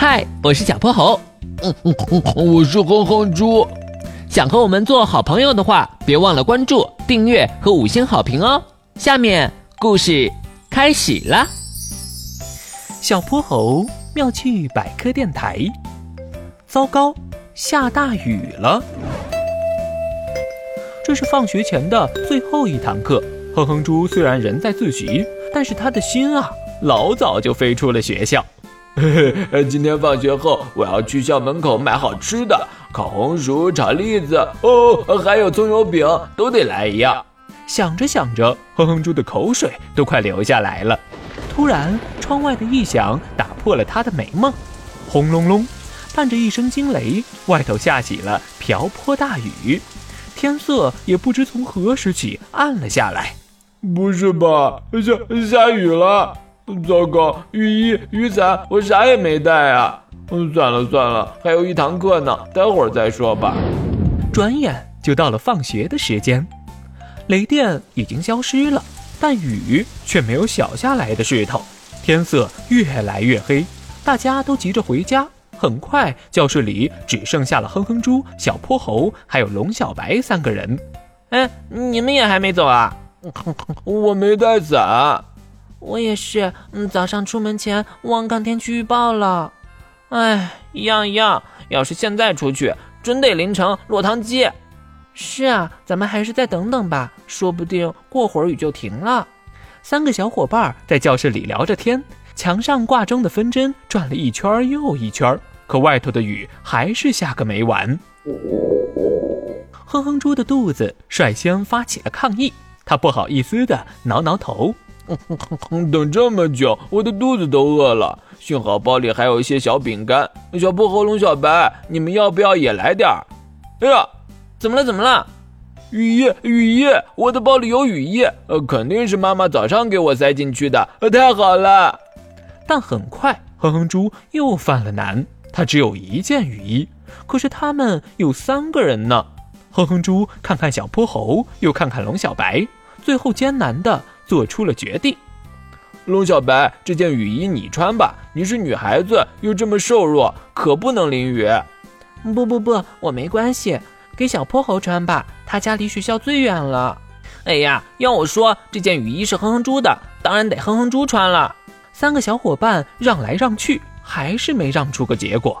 嗨，我是小泼猴。嗯嗯嗯，我是哼哼猪。想和我们做好朋友的话，别忘了关注、订阅和五星好评哦。下面故事开始啦。小泼猴妙趣百科电台。糟糕，下大雨了。这是放学前的最后一堂课。哼哼猪虽然人在自习，但是他的心啊，老早就飞出了学校。嘿嘿，今天放学后，我要去校门口买好吃的，烤红薯、炒栗子，哦，还有葱油饼，都得来一样。想着想着，哼哼猪的口水都快流下来了。突然，窗外的异响打破了他的美梦。轰隆隆，伴着一声惊雷，外头下起了瓢泼大雨，天色也不知从何时起暗了下来。不是吧？下下雨了！糟糕，雨衣、雨伞，我啥也没带啊！嗯，算了算了，还有一堂课呢，待会儿再说吧。转眼就到了放学的时间，雷电已经消失了，但雨却没有小下来的势头。天色越来越黑，大家都急着回家。很快，教室里只剩下了哼哼猪、小泼猴还有龙小白三个人。哎，你们也还没走啊？我没带伞。我也是，嗯，早上出门前忘看天气预报了。哎，一样一样。要是现在出去，真得淋成落汤鸡。是啊，咱们还是再等等吧，说不定过会儿雨就停了。三个小伙伴在教室里聊着天，墙上挂钟的分针转了一圈又一圈，可外头的雨还是下个没完。哼哼猪的肚子率先发起了抗议，他不好意思的挠挠头。等这么久，我的肚子都饿了。幸好包里还有一些小饼干。小破喉咙小白，你们要不要也来点儿？哎呀，怎么了？怎么了？雨衣，雨衣，我的包里有雨衣。呃，肯定是妈妈早上给我塞进去的。呃，太好了。但很快，哼哼猪又犯了难。他只有一件雨衣，可是他们有三个人呢。哼哼猪看看小泼猴，又看看龙小白，最后艰难的。做出了决定，龙小白，这件雨衣你穿吧，你是女孩子，又这么瘦弱，可不能淋雨。不不不，我没关系，给小泼猴穿吧，他家离学校最远了。哎呀，要我说，这件雨衣是哼哼猪的，当然得哼哼猪穿了。三个小伙伴让来让去，还是没让出个结果。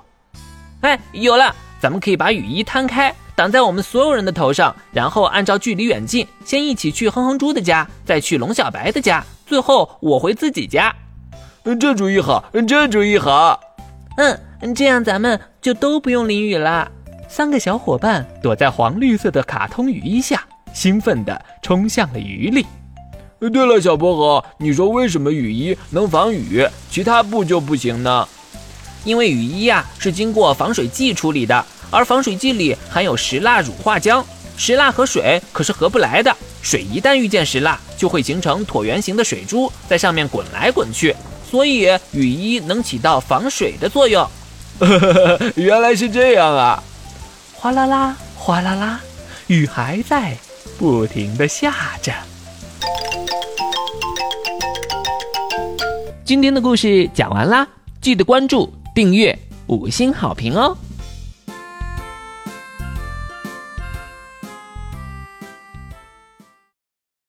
哎，有了，咱们可以把雨衣摊开。挡在我们所有人的头上，然后按照距离远近，先一起去哼哼猪的家，再去龙小白的家，最后我回自己家。这主意好，这主意好。嗯，这样咱们就都不用淋雨了。三个小伙伴躲在黄绿色的卡通雨衣下，兴奋地冲向了雨里。对了，小薄荷，你说为什么雨衣能防雨，其他布就不行呢？因为雨衣呀是经过防水剂处理的。而防水剂里含有石蜡乳化浆，石蜡和水可是合不来的。水一旦遇见石蜡，就会形成椭圆形的水珠，在上面滚来滚去。所以雨衣能起到防水的作用。原来是这样啊！哗啦啦，哗啦啦，雨还在不停的下着。今天的故事讲完啦，记得关注、订阅、五星好评哦！